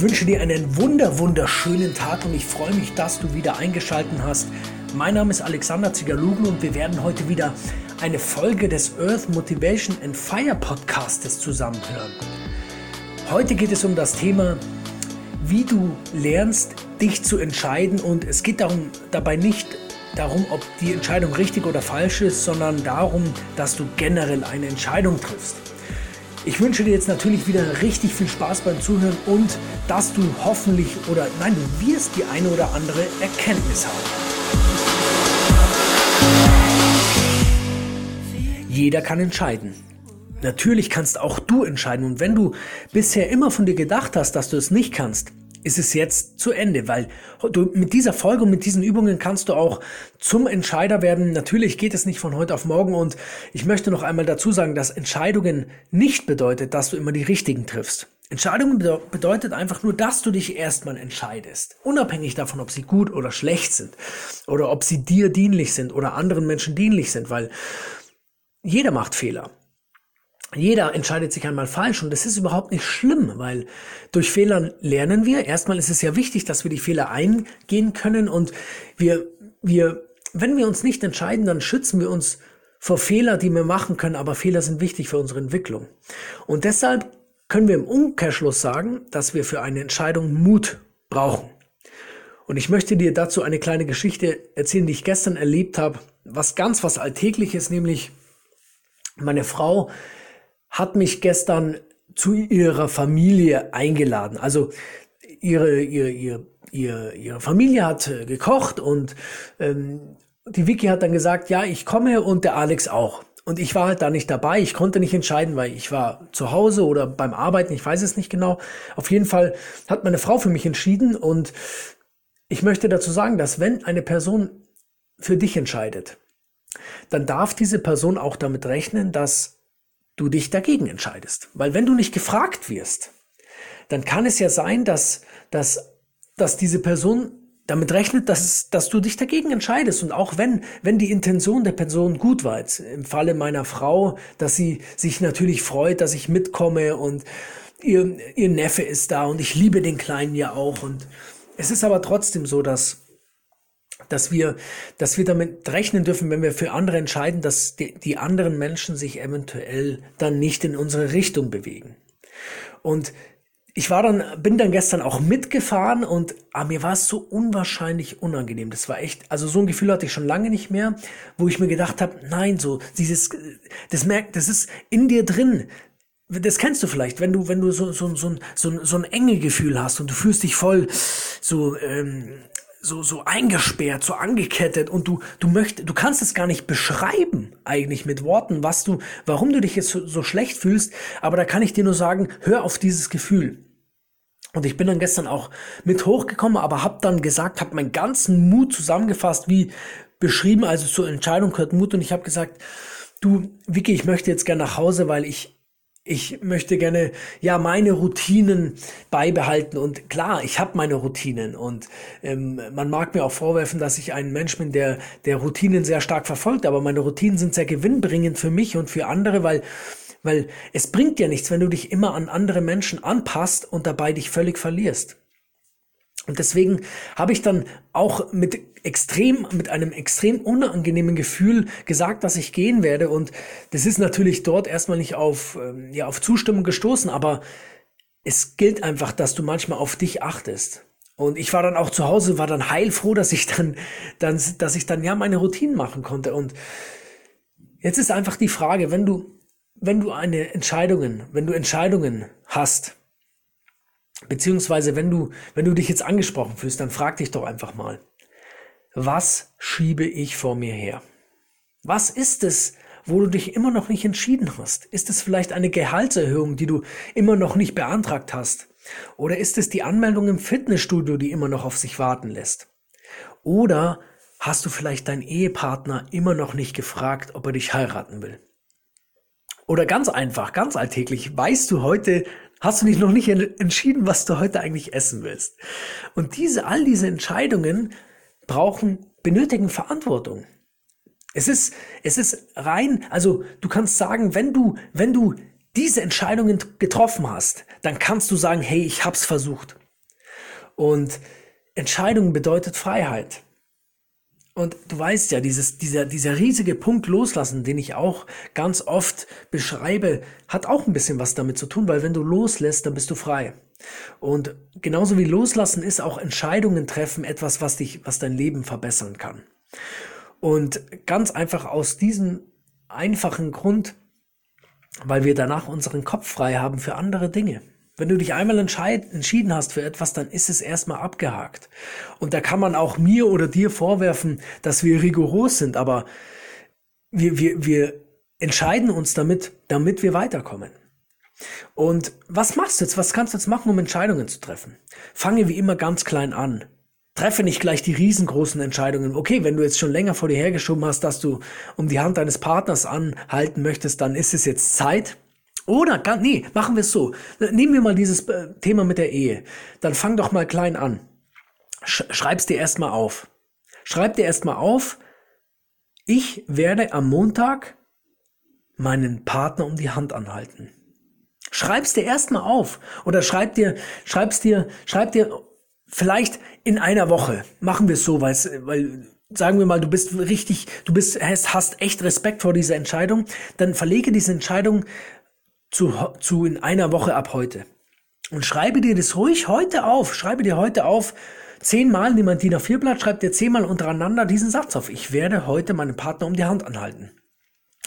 Ich wünsche dir einen wunder wunderschönen Tag und ich freue mich, dass du wieder eingeschaltet hast. Mein Name ist Alexander Zigaluglu und wir werden heute wieder eine Folge des Earth Motivation and Fire Podcastes zusammenhören. Heute geht es um das Thema, wie du lernst, dich zu entscheiden und es geht darum, dabei nicht darum, ob die Entscheidung richtig oder falsch ist, sondern darum, dass du generell eine Entscheidung triffst. Ich wünsche dir jetzt natürlich wieder richtig viel Spaß beim Zuhören und dass du hoffentlich oder nein, du wirst die eine oder andere Erkenntnis haben. Jeder kann entscheiden. Natürlich kannst auch du entscheiden und wenn du bisher immer von dir gedacht hast, dass du es nicht kannst, ist es jetzt zu Ende, weil du mit dieser Folge und mit diesen Übungen kannst du auch zum Entscheider werden. Natürlich geht es nicht von heute auf morgen und ich möchte noch einmal dazu sagen, dass Entscheidungen nicht bedeutet, dass du immer die richtigen triffst. Entscheidungen bedeutet einfach nur, dass du dich erstmal entscheidest. Unabhängig davon, ob sie gut oder schlecht sind oder ob sie dir dienlich sind oder anderen Menschen dienlich sind, weil jeder macht Fehler. Jeder entscheidet sich einmal falsch und das ist überhaupt nicht schlimm, weil durch Fehler lernen wir. Erstmal ist es ja wichtig, dass wir die Fehler eingehen können und wir, wir, wenn wir uns nicht entscheiden, dann schützen wir uns vor Fehler, die wir machen können, aber Fehler sind wichtig für unsere Entwicklung. Und deshalb können wir im Umkehrschluss sagen, dass wir für eine Entscheidung Mut brauchen. Und ich möchte dir dazu eine kleine Geschichte erzählen, die ich gestern erlebt habe, was ganz was Alltägliches, nämlich meine Frau hat mich gestern zu ihrer Familie eingeladen. Also ihre, ihre, ihre, ihre, ihre Familie hat äh, gekocht und ähm, die Vicky hat dann gesagt, ja, ich komme und der Alex auch. Und ich war halt da nicht dabei. Ich konnte nicht entscheiden, weil ich war zu Hause oder beim Arbeiten. Ich weiß es nicht genau. Auf jeden Fall hat meine Frau für mich entschieden. Und ich möchte dazu sagen, dass wenn eine Person für dich entscheidet, dann darf diese Person auch damit rechnen, dass du dich dagegen entscheidest. Weil wenn du nicht gefragt wirst, dann kann es ja sein, dass, dass, dass diese Person damit rechnet, dass, dass du dich dagegen entscheidest. Und auch wenn, wenn die Intention der Person gut war, jetzt im Falle meiner Frau, dass sie sich natürlich freut, dass ich mitkomme und ihr, ihr Neffe ist da und ich liebe den Kleinen ja auch. Und es ist aber trotzdem so, dass dass wir, dass wir damit rechnen dürfen, wenn wir für andere entscheiden, dass die, die anderen Menschen sich eventuell dann nicht in unsere Richtung bewegen. Und ich war dann, bin dann gestern auch mitgefahren und ah, mir war es so unwahrscheinlich unangenehm. Das war echt, also so ein Gefühl hatte ich schon lange nicht mehr, wo ich mir gedacht habe, nein, so dieses, das merkt, das ist in dir drin. Das kennst du vielleicht, wenn du, wenn du so, so, so, so, so ein enge Gefühl hast und du fühlst dich voll so ähm, so, so eingesperrt, so angekettet und du, du möchtest, du kannst es gar nicht beschreiben, eigentlich mit Worten, was du, warum du dich jetzt so, so schlecht fühlst, aber da kann ich dir nur sagen, hör auf dieses Gefühl. Und ich bin dann gestern auch mit hochgekommen, aber hab dann gesagt, hab meinen ganzen Mut zusammengefasst, wie beschrieben, also zur Entscheidung gehört Mut und ich habe gesagt, du, Vicky, ich möchte jetzt gerne nach Hause, weil ich ich möchte gerne ja meine Routinen beibehalten. Und klar, ich habe meine Routinen. Und ähm, man mag mir auch vorwerfen, dass ich ein Mensch bin, der der Routinen sehr stark verfolgt, aber meine Routinen sind sehr gewinnbringend für mich und für andere, weil weil es bringt ja nichts, wenn du dich immer an andere Menschen anpasst und dabei dich völlig verlierst. Und deswegen habe ich dann auch mit extrem, mit einem extrem unangenehmen Gefühl gesagt, dass ich gehen werde. Und das ist natürlich dort erstmal nicht auf, ähm, ja, auf Zustimmung gestoßen, aber es gilt einfach, dass du manchmal auf dich achtest. Und ich war dann auch zu Hause, war dann heilfroh, dass ich dann, dann, dass ich dann ja meine Routinen machen konnte. Und jetzt ist einfach die Frage, wenn du, wenn du eine Entscheidungen, wenn du Entscheidungen hast, beziehungsweise wenn du, wenn du dich jetzt angesprochen fühlst, dann frag dich doch einfach mal, was schiebe ich vor mir her? Was ist es, wo du dich immer noch nicht entschieden hast? Ist es vielleicht eine Gehaltserhöhung, die du immer noch nicht beantragt hast? Oder ist es die Anmeldung im Fitnessstudio, die immer noch auf sich warten lässt? Oder hast du vielleicht deinen Ehepartner immer noch nicht gefragt, ob er dich heiraten will? Oder ganz einfach, ganz alltäglich, weißt du heute, hast du dich noch nicht entschieden, was du heute eigentlich essen willst? Und diese, all diese Entscheidungen brauchen, benötigen Verantwortung. Es ist, es ist rein, also du kannst sagen, wenn du, wenn du diese Entscheidungen getroffen hast, dann kannst du sagen, hey, ich hab's versucht. Und Entscheidung bedeutet Freiheit. Und du weißt ja, dieses, dieser, dieser riesige Punkt loslassen, den ich auch ganz oft beschreibe, hat auch ein bisschen was damit zu tun, weil wenn du loslässt, dann bist du frei. Und genauso wie loslassen ist auch Entscheidungen treffen etwas, was dich, was dein Leben verbessern kann. Und ganz einfach aus diesem einfachen Grund, weil wir danach unseren Kopf frei haben für andere Dinge. Wenn du dich einmal entschieden hast für etwas, dann ist es erstmal abgehakt. Und da kann man auch mir oder dir vorwerfen, dass wir rigoros sind, aber wir, wir, wir entscheiden uns damit, damit wir weiterkommen. Und was machst du jetzt? Was kannst du jetzt machen, um Entscheidungen zu treffen? Fange wie immer ganz klein an. Treffe nicht gleich die riesengroßen Entscheidungen. Okay, wenn du jetzt schon länger vor dir hergeschoben hast, dass du um die Hand deines Partners anhalten möchtest, dann ist es jetzt Zeit. Oder, nee, machen wir es so. Nehmen wir mal dieses äh, Thema mit der Ehe. Dann fang doch mal klein an. Schreib's dir erstmal auf. Schreib dir erstmal auf, ich werde am Montag meinen Partner um die Hand anhalten. Schreib's dir erstmal auf. Oder schreib dir, schreib's dir, schreib dir vielleicht in einer Woche. Machen wir es so, weil, sagen wir mal, du bist richtig, du bist, hast, hast echt Respekt vor dieser Entscheidung, dann verlege diese Entscheidung zu, zu in einer Woche ab heute. Und schreibe dir das ruhig heute auf. Schreibe dir heute auf, zehnmal, nimm ein DIN A4-Blatt, schreib dir zehnmal untereinander diesen Satz auf. Ich werde heute meinen Partner um die Hand anhalten.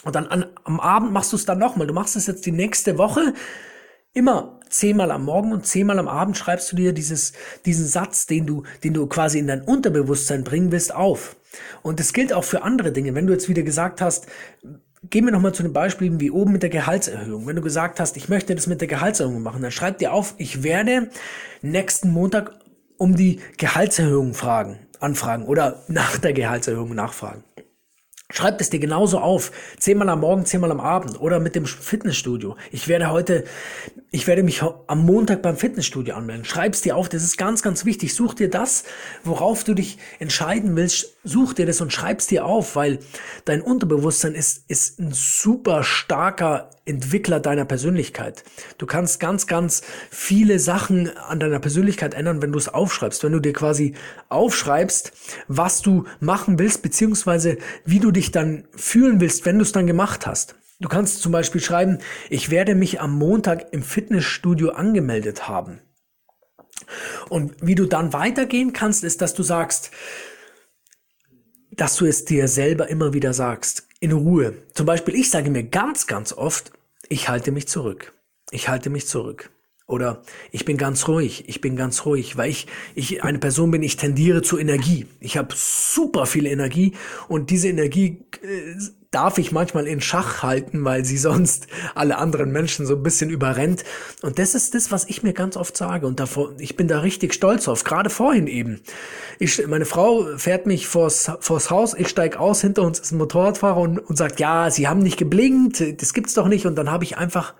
Und dann an, am Abend machst du es dann nochmal. Du machst es jetzt die nächste Woche. Immer zehnmal am Morgen und zehnmal am Abend schreibst du dir dieses, diesen Satz, den du, den du quasi in dein Unterbewusstsein bringen willst, auf. Und das gilt auch für andere Dinge. Wenn du jetzt wieder gesagt hast, Gehen wir nochmal zu den Beispielen wie oben mit der Gehaltserhöhung. Wenn du gesagt hast, ich möchte das mit der Gehaltserhöhung machen, dann schreib dir auf, ich werde nächsten Montag um die Gehaltserhöhung fragen, anfragen oder nach der Gehaltserhöhung nachfragen. Schreib es dir genauso auf. Zehnmal am Morgen, zehnmal am Abend oder mit dem Fitnessstudio. Ich werde heute, ich werde mich am Montag beim Fitnessstudio anmelden. Schreib es dir auf. Das ist ganz, ganz wichtig. Such dir das, worauf du dich entscheiden willst. Such dir das und schreib es dir auf, weil dein Unterbewusstsein ist, ist ein super starker Entwickler deiner Persönlichkeit. Du kannst ganz, ganz viele Sachen an deiner Persönlichkeit ändern, wenn du es aufschreibst. Wenn du dir quasi aufschreibst, was du machen willst, beziehungsweise wie du dich dann fühlen willst, wenn du es dann gemacht hast. Du kannst zum Beispiel schreiben, ich werde mich am Montag im Fitnessstudio angemeldet haben. Und wie du dann weitergehen kannst, ist, dass du sagst, dass du es dir selber immer wieder sagst in Ruhe. Zum Beispiel, ich sage mir ganz, ganz oft, ich halte mich zurück. Ich halte mich zurück. Oder ich bin ganz ruhig, ich bin ganz ruhig, weil ich, ich eine Person bin, ich tendiere zu Energie. Ich habe super viel Energie und diese Energie äh, darf ich manchmal in Schach halten, weil sie sonst alle anderen Menschen so ein bisschen überrennt. Und das ist das, was ich mir ganz oft sage. Und davor, ich bin da richtig stolz auf. Gerade vorhin eben. Ich, meine Frau fährt mich vors, vors Haus, ich steig aus, hinter uns ist ein Motorradfahrer und, und sagt, ja, sie haben nicht geblinkt, das gibt's doch nicht. Und dann habe ich einfach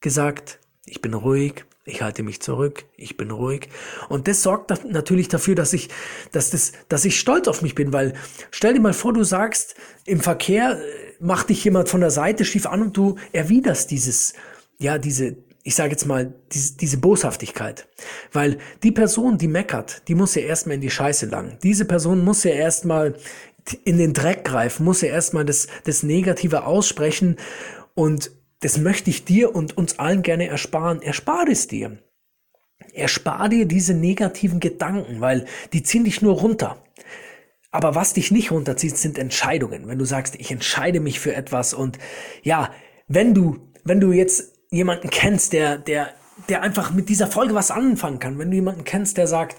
gesagt, ich bin ruhig, ich halte mich zurück, ich bin ruhig. Und das sorgt natürlich dafür, dass ich, dass das, dass ich stolz auf mich bin, weil stell dir mal vor, du sagst, im Verkehr äh, macht dich jemand von der Seite schief an und du erwiderst dieses, ja, diese, ich sage jetzt mal, diese, diese Boshaftigkeit. Weil die Person, die meckert, die muss ja erstmal in die Scheiße langen. Diese Person muss ja erstmal in den Dreck greifen, muss ja erstmal das, das Negative aussprechen und das möchte ich dir und uns allen gerne ersparen. Erspar es dir. Erspar dir diese negativen Gedanken, weil die ziehen dich nur runter. Aber was dich nicht runterzieht, sind Entscheidungen. Wenn du sagst, ich entscheide mich für etwas und ja, wenn du, wenn du jetzt jemanden kennst, der, der, der einfach mit dieser Folge was anfangen kann, wenn du jemanden kennst, der sagt,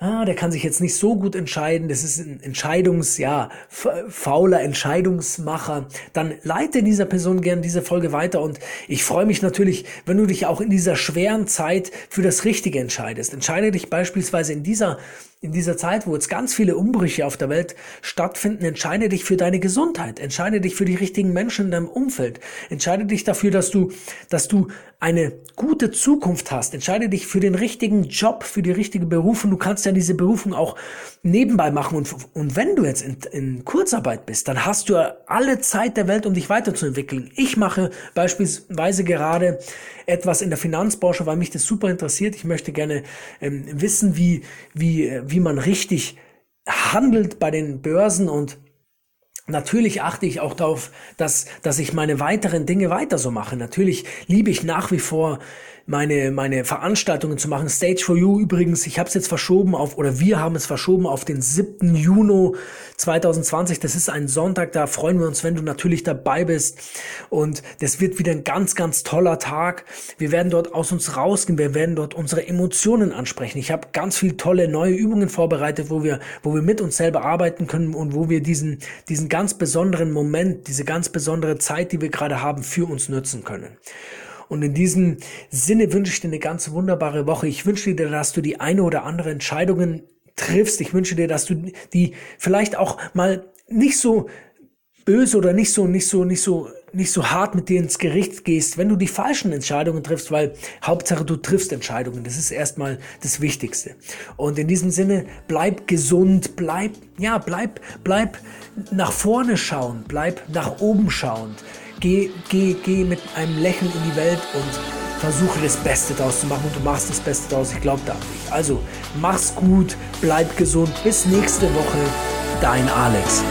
ah, der kann sich jetzt nicht so gut entscheiden, das ist ein Entscheidungs, ja, fauler Entscheidungsmacher, dann leite dieser Person gern diese Folge weiter und ich freue mich natürlich, wenn du dich auch in dieser schweren Zeit für das Richtige entscheidest. Entscheide dich beispielsweise in dieser in dieser Zeit, wo jetzt ganz viele Umbrüche auf der Welt stattfinden, entscheide dich für deine Gesundheit, entscheide dich für die richtigen Menschen in deinem Umfeld, entscheide dich dafür, dass du, dass du eine gute Zukunft hast, entscheide dich für den richtigen Job, für die richtige Berufung. Du kannst ja diese Berufung auch nebenbei machen und, und wenn du jetzt in, in Kurzarbeit bist, dann hast du alle Zeit der Welt, um dich weiterzuentwickeln. Ich mache beispielsweise gerade etwas in der Finanzbranche, weil mich das super interessiert. Ich möchte gerne ähm, wissen, wie, wie, wie man richtig handelt bei den Börsen und Natürlich achte ich auch darauf, dass, dass ich meine weiteren Dinge weiter so mache. Natürlich liebe ich nach wie vor meine, meine Veranstaltungen zu machen. Stage for You übrigens, ich habe es jetzt verschoben auf, oder wir haben es verschoben auf den 7. Juni 2020. Das ist ein Sonntag, da freuen wir uns, wenn du natürlich dabei bist. Und das wird wieder ein ganz, ganz toller Tag. Wir werden dort aus uns rausgehen, wir werden dort unsere Emotionen ansprechen. Ich habe ganz viel tolle neue Übungen vorbereitet, wo wir, wo wir mit uns selber arbeiten können und wo wir diesen, diesen ganz besonderen Moment, diese ganz besondere Zeit, die wir gerade haben, für uns nutzen können. Und in diesem Sinne wünsche ich dir eine ganz wunderbare Woche. Ich wünsche dir, dass du die eine oder andere Entscheidungen triffst. Ich wünsche dir, dass du die vielleicht auch mal nicht so böse oder nicht so, nicht so, nicht so, nicht so hart mit dir ins Gericht gehst, wenn du die falschen Entscheidungen triffst, weil Hauptsache du triffst Entscheidungen. Das ist erstmal das Wichtigste. Und in diesem Sinne, bleib gesund, bleib, ja, bleib, bleib nach vorne schauen, bleib nach oben schauend. Geh, geh, geh mit einem Lächeln in die Welt und versuche das Beste daraus zu machen und du machst das Beste daraus. Ich glaube da an dich. Also mach's gut, bleib gesund. Bis nächste Woche. Dein Alex.